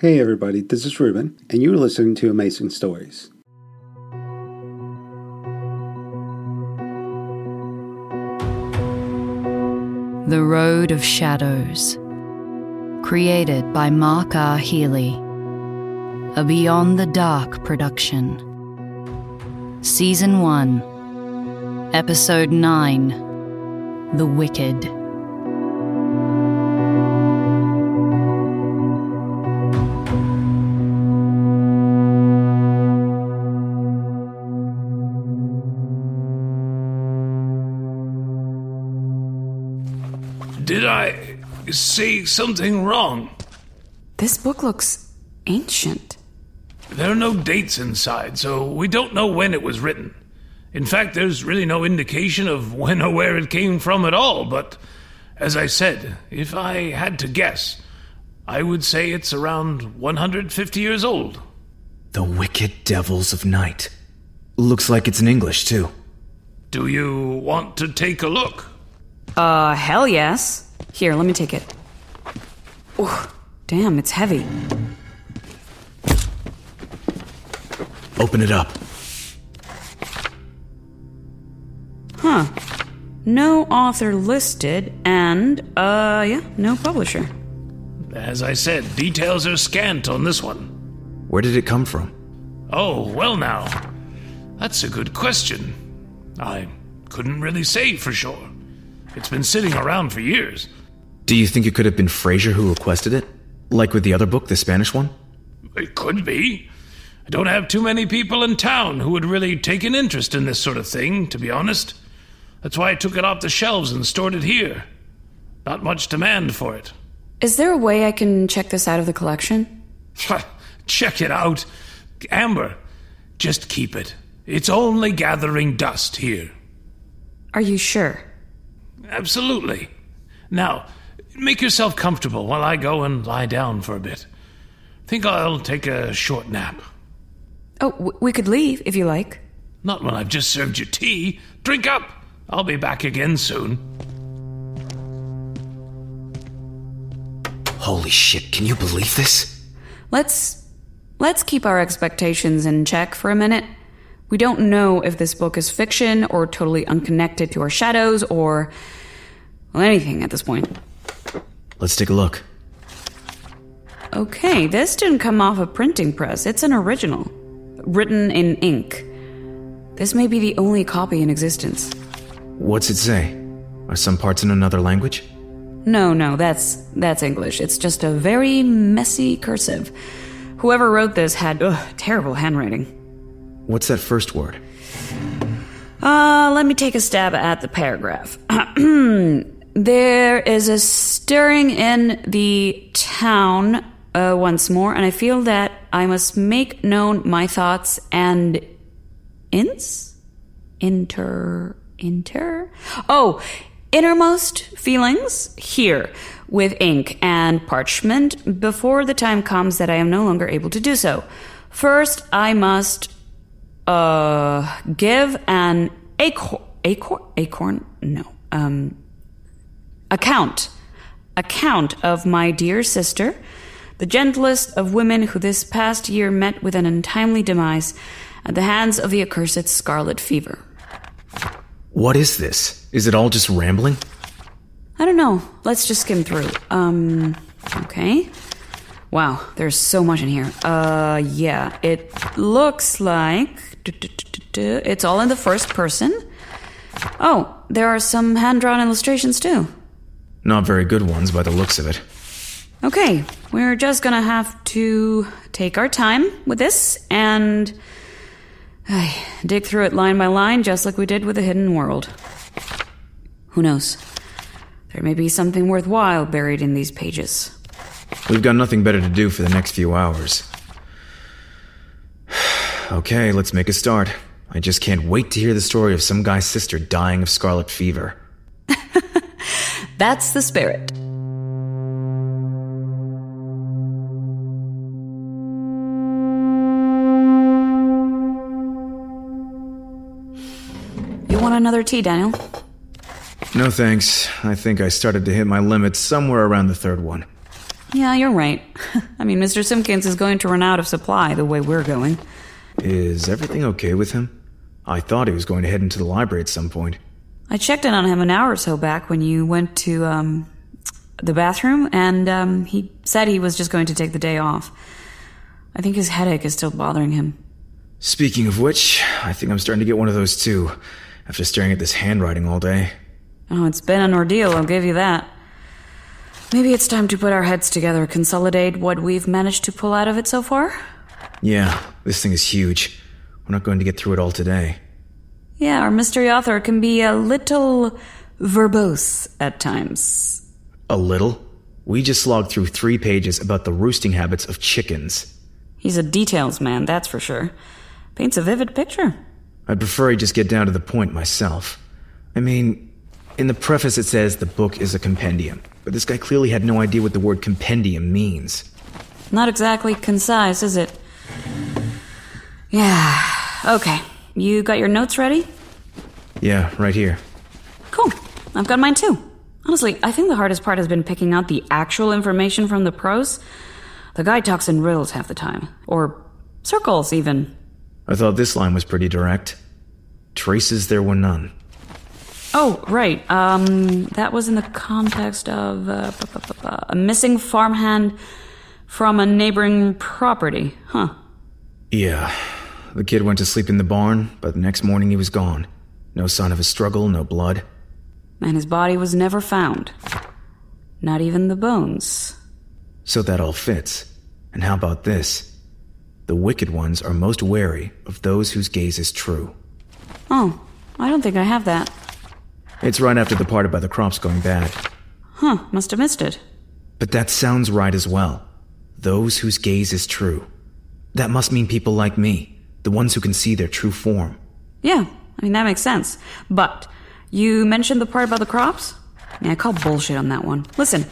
Hey everybody, this is Ruben, and you're listening to Amazing Stories. The Road of Shadows. Created by Mark R. Healy. A Beyond the Dark production. Season 1. Episode 9. The Wicked. I say something wrong? This book looks ancient. There are no dates inside, so we don't know when it was written. In fact, there's really no indication of when or where it came from at all, but as I said, if I had to guess, I would say it's around 150 years old. The Wicked Devils of Night. Looks like it's in English, too. Do you want to take a look? Uh, hell yes. Here, let me take it. Oh, damn, it's heavy. Open it up. Huh. No author listed, and, uh, yeah, no publisher. As I said, details are scant on this one. Where did it come from? Oh, well, now. That's a good question. I couldn't really say for sure. It's been sitting around for years. Do you think it could have been Fraser who requested it? Like with the other book, the Spanish one? It could be. I don't have too many people in town who would really take an interest in this sort of thing, to be honest. That's why I took it off the shelves and stored it here. Not much demand for it. Is there a way I can check this out of the collection? Check it out. Amber, just keep it. It's only gathering dust here. Are you sure? Absolutely. Now, make yourself comfortable while I go and lie down for a bit. Think I'll take a short nap. Oh, w- we could leave if you like. Not when I've just served you tea. Drink up. I'll be back again soon. Holy shit, can you believe this? Let's let's keep our expectations in check for a minute. We don't know if this book is fiction or totally unconnected to our shadows or well, anything at this point. Let's take a look. Okay, this didn't come off a printing press. It's an original, written in ink. This may be the only copy in existence. What's it say? Are some parts in another language? No, no, that's that's English. It's just a very messy cursive. Whoever wrote this had ugh, terrible handwriting. What's that first word? Uh, let me take a stab at the paragraph. there is a stirring in the town uh, once more, and I feel that I must make known my thoughts and ins inter inter oh innermost feelings here with ink and parchment before the time comes that I am no longer able to do so. First, I must uh give an acorn acorn acorn? No. Um account. Account of my dear sister the gentlest of women who this past year met with an untimely demise at the hands of the accursed scarlet fever. What is this? Is it all just rambling? i don't know. Let's just skim through. Um okay wow there's so much in here uh yeah it looks like it's all in the first person oh there are some hand-drawn illustrations too Not very good ones by the looks of it. Okay, we're just gonna have to take our time with this and ay, dig through it line by line, just like we did with the Hidden World. Who knows? There may be something worthwhile buried in these pages. We've got nothing better to do for the next few hours. okay, let's make a start. I just can't wait to hear the story of some guy's sister dying of scarlet fever. That's the spirit. You want another tea, Daniel? No thanks. I think I started to hit my limit somewhere around the third one. Yeah, you're right. I mean, Mr. Simpkins is going to run out of supply the way we're going. Is everything okay with him? I thought he was going to head into the library at some point. I checked in on him an hour or so back when you went to um, the bathroom, and um, he said he was just going to take the day off. I think his headache is still bothering him. Speaking of which, I think I'm starting to get one of those too, after staring at this handwriting all day. Oh, it's been an ordeal, I'll give you that. Maybe it's time to put our heads together, consolidate what we've managed to pull out of it so far? Yeah, this thing is huge. We're not going to get through it all today. Yeah, our mystery author can be a little verbose at times. A little? We just slogged through three pages about the roosting habits of chickens. He's a details man, that's for sure. Paints a vivid picture. I'd prefer he just get down to the point myself. I mean, in the preface it says the book is a compendium, but this guy clearly had no idea what the word compendium means. Not exactly concise, is it? Yeah, okay. You got your notes ready? Yeah, right here. Cool. I've got mine too. Honestly, I think the hardest part has been picking out the actual information from the prose. The guy talks in riddles half the time. Or circles, even. I thought this line was pretty direct. Traces there were none. Oh, right. Um, that was in the context of uh, a missing farmhand from a neighboring property. Huh. Yeah. The kid went to sleep in the barn, but the next morning he was gone. No sign of a struggle, no blood. And his body was never found. Not even the bones. So that all fits. And how about this? The wicked ones are most wary of those whose gaze is true. Oh, I don't think I have that. It's right after the part about the crops going bad. Huh, must have missed it. But that sounds right as well. Those whose gaze is true. That must mean people like me, the ones who can see their true form. Yeah, I mean, that makes sense. But, you mentioned the part about the crops? Yeah, I call bullshit on that one. Listen,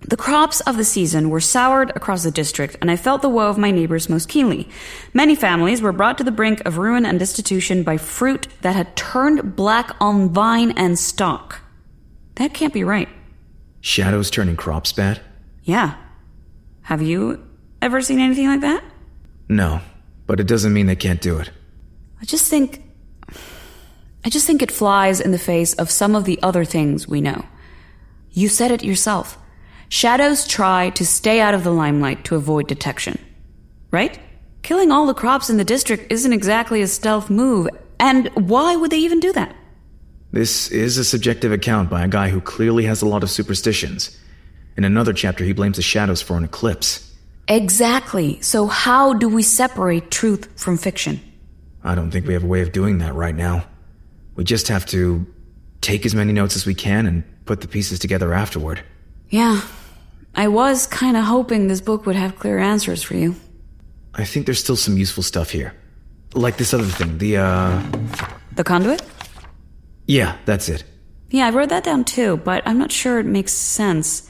the crops of the season were soured across the district, and I felt the woe of my neighbors most keenly. Many families were brought to the brink of ruin and destitution by fruit that had turned black on vine and stalk. That can't be right. Shadows turning crops bad? Yeah. Have you ever seen anything like that? No, but it doesn't mean they can't do it. I just think. I just think it flies in the face of some of the other things we know. You said it yourself. Shadows try to stay out of the limelight to avoid detection. Right? Killing all the crops in the district isn't exactly a stealth move, and why would they even do that? This is a subjective account by a guy who clearly has a lot of superstitions. In another chapter, he blames the shadows for an eclipse. Exactly. So, how do we separate truth from fiction? I don't think we have a way of doing that right now. We just have to take as many notes as we can and put the pieces together afterward. Yeah. I was kind of hoping this book would have clear answers for you. I think there's still some useful stuff here. Like this other thing, the, uh. The conduit? Yeah, that's it. Yeah, I wrote that down too, but I'm not sure it makes sense.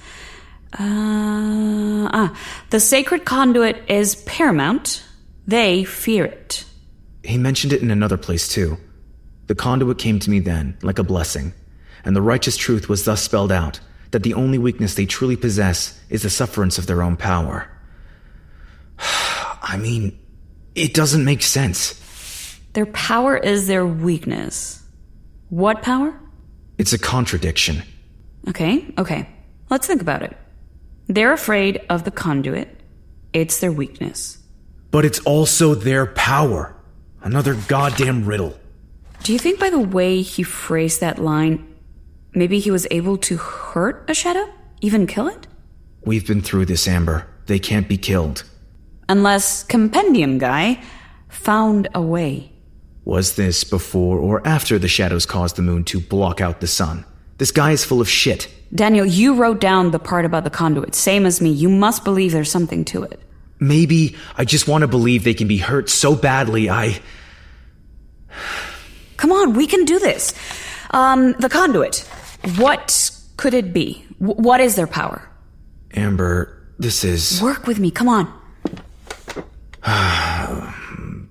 Uh, ah, the sacred conduit is paramount. They fear it. He mentioned it in another place too. The conduit came to me then, like a blessing, and the righteous truth was thus spelled out that the only weakness they truly possess is the sufferance of their own power. I mean, it doesn't make sense. Their power is their weakness. What power? It's a contradiction. Okay, okay. Let's think about it. They're afraid of the conduit. It's their weakness. But it's also their power. Another goddamn riddle. Do you think by the way he phrased that line, maybe he was able to hurt a shadow? Even kill it? We've been through this, Amber. They can't be killed. Unless Compendium Guy found a way. Was this before or after the shadows caused the moon to block out the sun? This guy is full of shit. Daniel, you wrote down the part about the conduit, same as me. You must believe there's something to it. Maybe I just want to believe they can be hurt so badly I. Come on, we can do this. Um, the conduit. What could it be? W- what is their power? Amber, this is. Work with me, come on.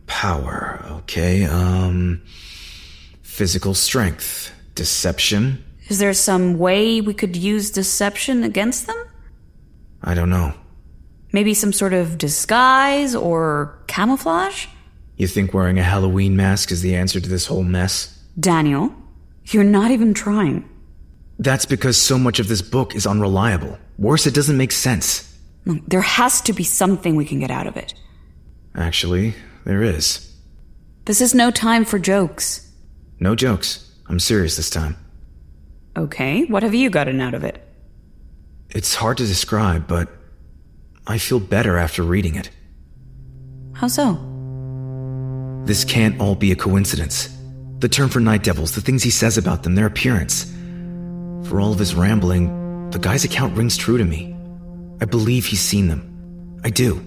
Power, okay. Um. Physical strength. Deception. Is there some way we could use deception against them? I don't know. Maybe some sort of disguise or camouflage? You think wearing a Halloween mask is the answer to this whole mess? Daniel, you're not even trying. That's because so much of this book is unreliable. Worse, it doesn't make sense. There has to be something we can get out of it. Actually, there is. This is no time for jokes. No jokes. I'm serious this time. Okay, what have you gotten out of it? It's hard to describe, but I feel better after reading it. How so? This can't all be a coincidence. The term for night devils, the things he says about them, their appearance. For all of his rambling, the guy's account rings true to me. I believe he's seen them. I do.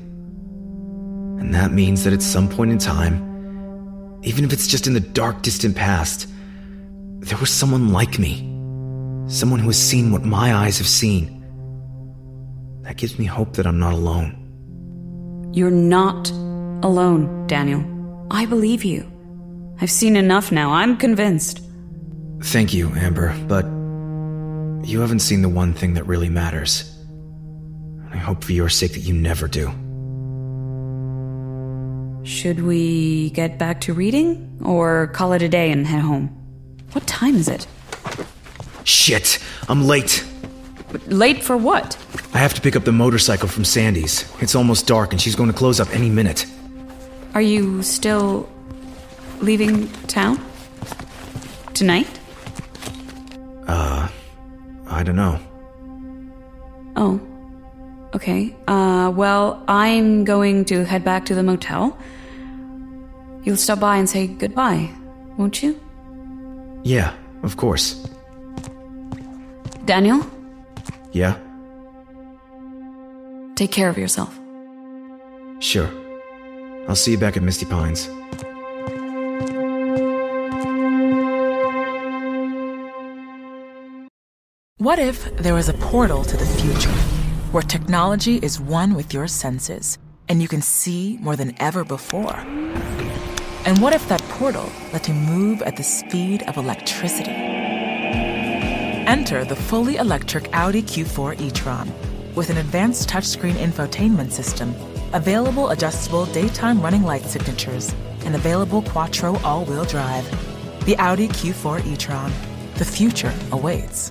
And that means that at some point in time, even if it's just in the dark, distant past, there was someone like me. Someone who has seen what my eyes have seen. That gives me hope that I'm not alone. You're not alone, Daniel. I believe you. I've seen enough now. I'm convinced. Thank you, Amber, but you haven't seen the one thing that really matters. I hope for your sake that you never do. Should we get back to reading or call it a day and head home? What time is it? Shit! I'm late! Late for what? I have to pick up the motorcycle from Sandy's. It's almost dark and she's going to close up any minute. Are you still leaving town? Tonight? I don't know. Oh. Okay. Uh, well, I'm going to head back to the motel. You'll stop by and say goodbye, won't you? Yeah, of course. Daniel, Yeah? take care of yourself. Sure. I'll see you back at Misty Pines. What if there was a portal to the future where technology is one with your senses and you can see more than ever before? And what if that portal let you move at the speed of electricity? Enter the fully electric Audi Q4 e-tron with an advanced touchscreen infotainment system, available adjustable daytime running light signatures, and available Quattro all-wheel drive. The Audi Q4 e-tron. The future awaits.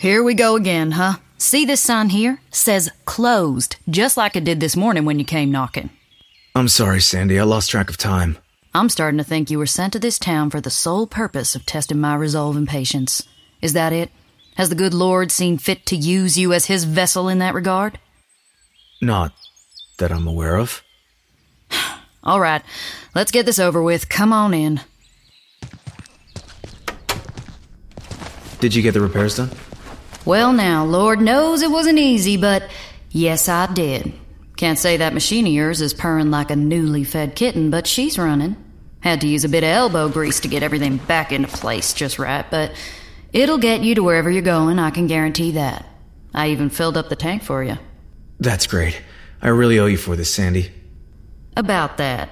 Here we go again, huh? See this sign here? Says closed, just like it did this morning when you came knocking. I'm sorry, Sandy. I lost track of time. I'm starting to think you were sent to this town for the sole purpose of testing my resolve and patience. Is that it? Has the good Lord seen fit to use you as his vessel in that regard? Not that I'm aware of. All right, let's get this over with. Come on in. Did you get the repairs done? Well, now, Lord knows it wasn't easy, but yes, I did. Can't say that machine of yours is purring like a newly fed kitten, but she's running. Had to use a bit of elbow grease to get everything back into place just right, but it'll get you to wherever you're going, I can guarantee that. I even filled up the tank for you. That's great. I really owe you for this, Sandy. About that.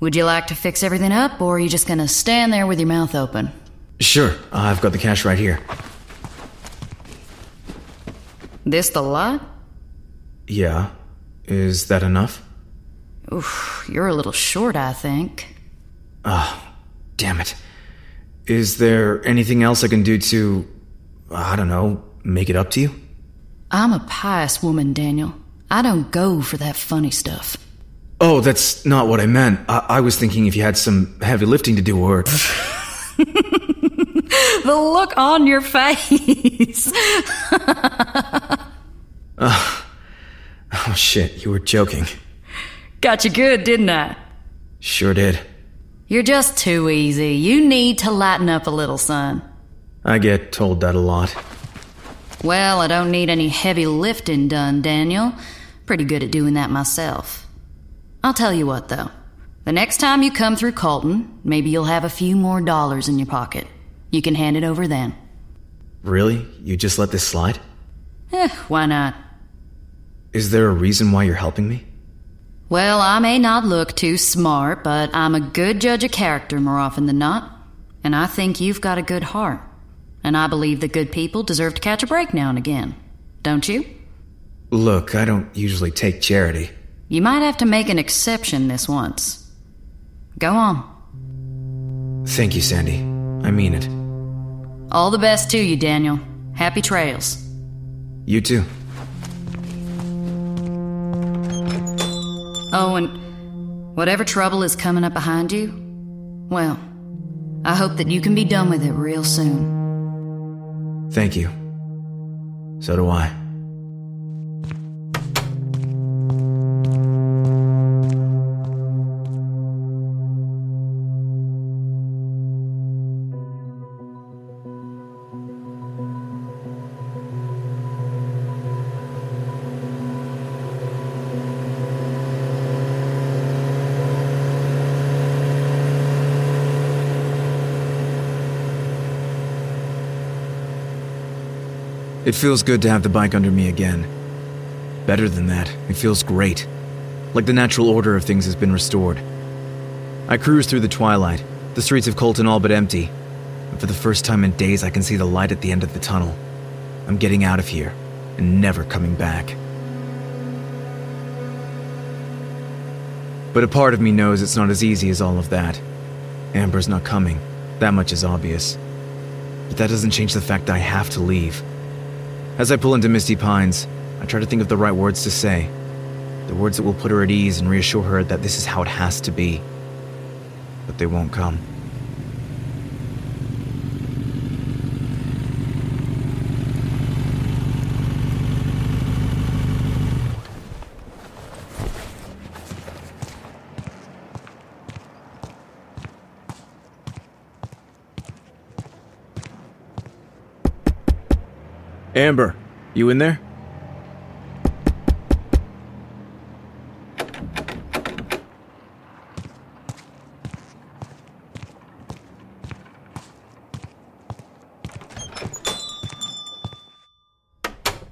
Would you like to fix everything up, or are you just gonna stand there with your mouth open? Sure, I've got the cash right here. This the lot? Yeah. Is that enough? Oof, you're a little short, I think. Oh damn it. Is there anything else I can do to, I don't know, make it up to you? I'm a pious woman, Daniel. I don't go for that funny stuff. Oh, that's not what I meant. I, I was thinking if you had some heavy lifting to do or. The look on your face. Oh oh, shit, you were joking. Got you good, didn't I? Sure did. You're just too easy. You need to lighten up a little, son. I get told that a lot. Well, I don't need any heavy lifting done, Daniel. Pretty good at doing that myself. I'll tell you what, though. The next time you come through Colton, maybe you'll have a few more dollars in your pocket. You can hand it over then. Really? You just let this slide? Eh, why not? Is there a reason why you're helping me? Well, I may not look too smart, but I'm a good judge of character more often than not. And I think you've got a good heart. And I believe that good people deserve to catch a break now and again. Don't you? Look, I don't usually take charity. You might have to make an exception this once. Go on. Thank you, Sandy. I mean it. All the best to you, Daniel. Happy trails. You too. Oh, and whatever trouble is coming up behind you, well, I hope that you can be done with it real soon. Thank you. So do I. It feels good to have the bike under me again. Better than that, it feels great. Like the natural order of things has been restored. I cruise through the twilight, the streets of Colton all but empty, and for the first time in days I can see the light at the end of the tunnel. I'm getting out of here, and never coming back. But a part of me knows it's not as easy as all of that. Amber's not coming, that much is obvious. But that doesn't change the fact I have to leave. As I pull into Misty Pines, I try to think of the right words to say. The words that will put her at ease and reassure her that this is how it has to be. But they won't come. Amber, you in there?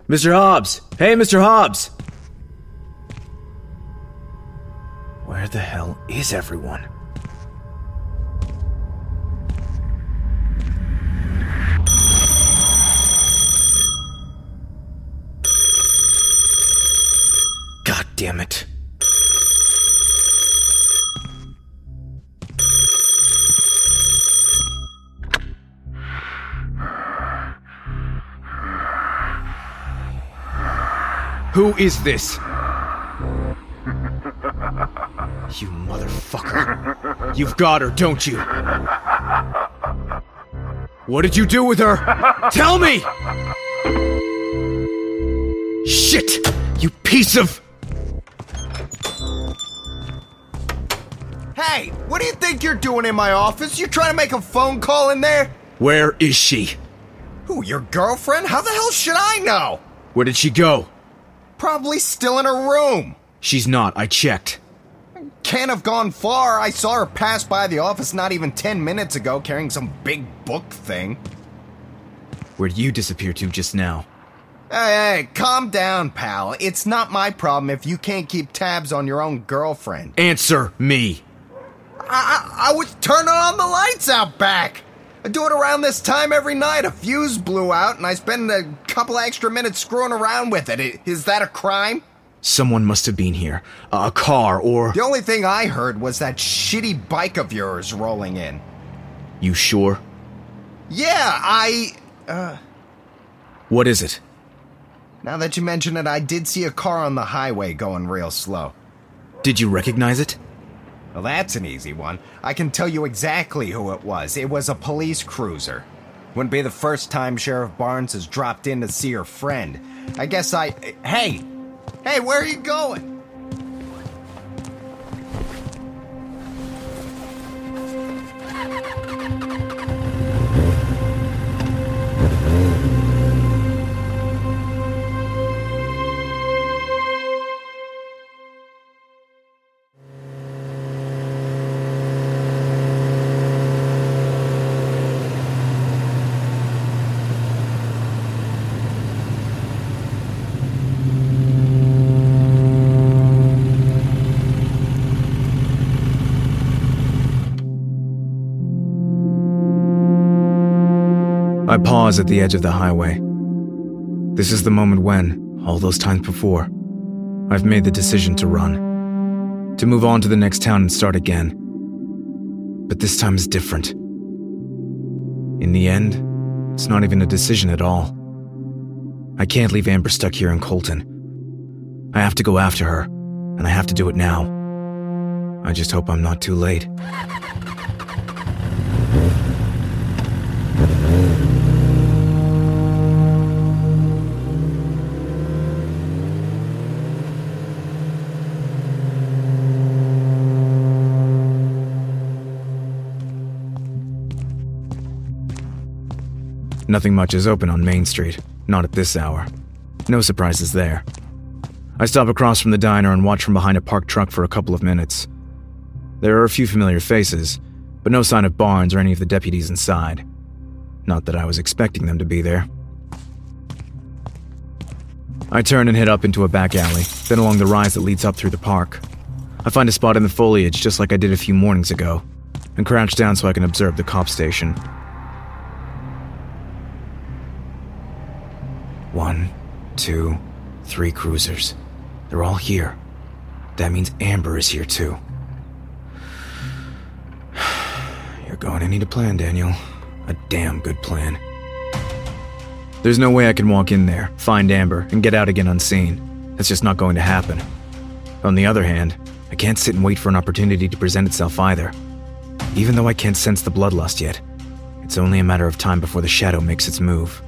Mr. Hobbs! Hey, Mr. Hobbs! Where the hell is everyone? Who is this? You motherfucker. You've got her, don't you? What did you do with her? Tell me! Shit! You piece of. Hey, what do you think you're doing in my office? You trying to make a phone call in there? Where is she? Who, your girlfriend? How the hell should I know? Where did she go? Probably still in her room. She's not, I checked. Can't have gone far. I saw her pass by the office not even 10 minutes ago carrying some big book thing. Where'd you disappear to just now? Hey, hey, calm down, pal. It's not my problem if you can't keep tabs on your own girlfriend. Answer me! I, I, I was turning on the lights out back. I do it around this time every night. A fuse blew out, and I spend a couple extra minutes screwing around with it. Is that a crime? Someone must have been here. A car or. The only thing I heard was that shitty bike of yours rolling in. You sure? Yeah, I. Uh, What is it? now that you mention it, I did see a car on the highway going real slow. Did you recognize it? Well, that's an easy one. I can tell you exactly who it was. It was a police cruiser. Wouldn't be the first time Sheriff Barnes has dropped in to see her friend. I guess I. Hey, Hey, where are you going? I pause at the edge of the highway. This is the moment when, all those times before, I've made the decision to run. To move on to the next town and start again. But this time is different. In the end, it's not even a decision at all. I can't leave Amber stuck here in Colton. I have to go after her, and I have to do it now. I just hope I'm not too late. Nothing much is open on Main Street, not at this hour. No surprises there. I stop across from the diner and watch from behind a parked truck for a couple of minutes. There are a few familiar faces, but no sign of Barnes or any of the deputies inside. Not that I was expecting them to be there. I turn and head up into a back alley, then along the rise that leads up through the park. I find a spot in the foliage just like I did a few mornings ago, and crouch down so I can observe the cop station. One, two, three cruisers. They're all here. That means Amber is here too. You're going to need a plan, Daniel. A damn good plan. There's no way I can walk in there, find Amber, and get out again unseen. That's just not going to happen. On the other hand, I can't sit and wait for an opportunity to present itself either. Even though I can't sense the bloodlust yet, it's only a matter of time before the shadow makes its move.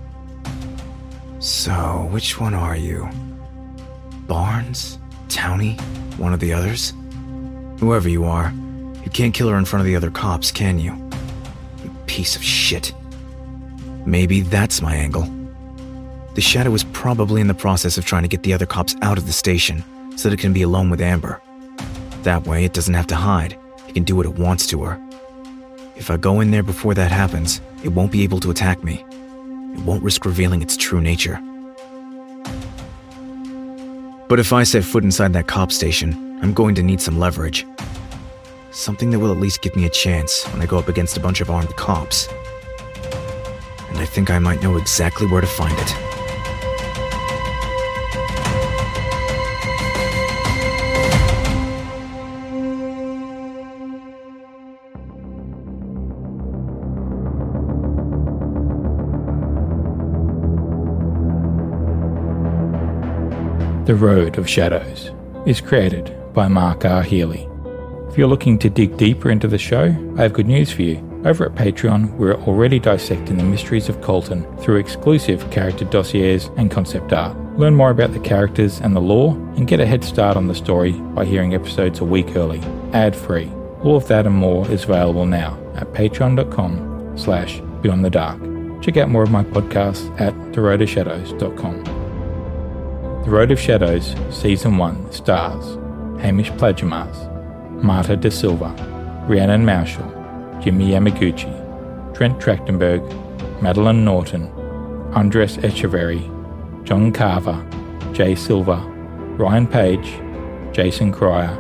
So, which one are you? Barnes? Towney? One of the others? Whoever you are, you can't kill her in front of the other cops, can you? You piece of shit. Maybe that's my angle. The Shadow is probably in the process of trying to get the other cops out of the station so that it can be alone with Amber. That way, it doesn't have to hide. It can do what it wants to her. If I go in there before that happens, it won't be able to attack me. It won't risk revealing its true nature. But if I set foot inside that cop station, I'm going to need some leverage. Something that will at least give me a chance when I go up against a bunch of armed cops. And I think I might know exactly where to find it. The Road of Shadows is created by Mark R. Healy. If you're looking to dig deeper into the show, I have good news for you. Over at Patreon, we're already dissecting the mysteries of Colton through exclusive character dossiers and concept art. Learn more about the characters and the lore, and get a head start on the story by hearing episodes a week early, ad-free. All of that and more is available now at patreon.com slash beyond the dark. Check out more of my podcasts at theroadofshadows.com. The Road of Shadows Season 1 stars Hamish Plagiamas, Marta De Silva, Rhiannon Marshall, Jimmy Yamaguchi, Trent Trachtenberg, Madeline Norton, Andres Echeverry, John Carver, Jay Silva, Ryan Page, Jason Cryer,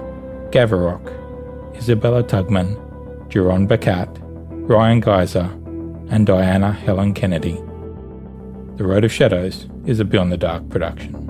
Gavarok, Isabella Tugman, Jerron Bacat, Ryan Geyser, and Diana Helen Kennedy. The Road of Shadows is a Beyond the Dark production.